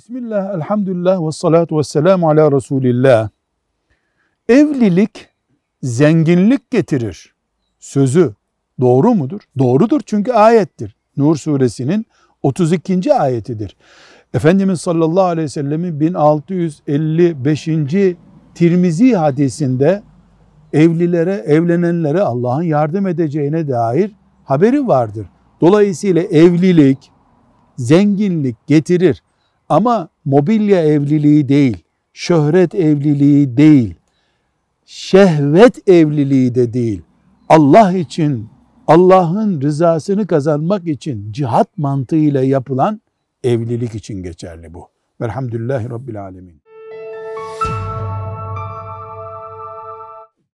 Bismillah, elhamdülillah ve salatu ve selamu ala Resulillah. Evlilik zenginlik getirir. Sözü doğru mudur? Doğrudur çünkü ayettir. Nur suresinin 32. ayetidir. Efendimiz sallallahu aleyhi ve sellemin 1655. Tirmizi hadisinde evlilere, evlenenlere Allah'ın yardım edeceğine dair haberi vardır. Dolayısıyla evlilik zenginlik getirir ama mobilya evliliği değil, şöhret evliliği değil, şehvet evliliği de değil. Allah için, Allah'ın rızasını kazanmak için cihat mantığıyla yapılan evlilik için geçerli bu. Velhamdülillahi Rabbil Alemin.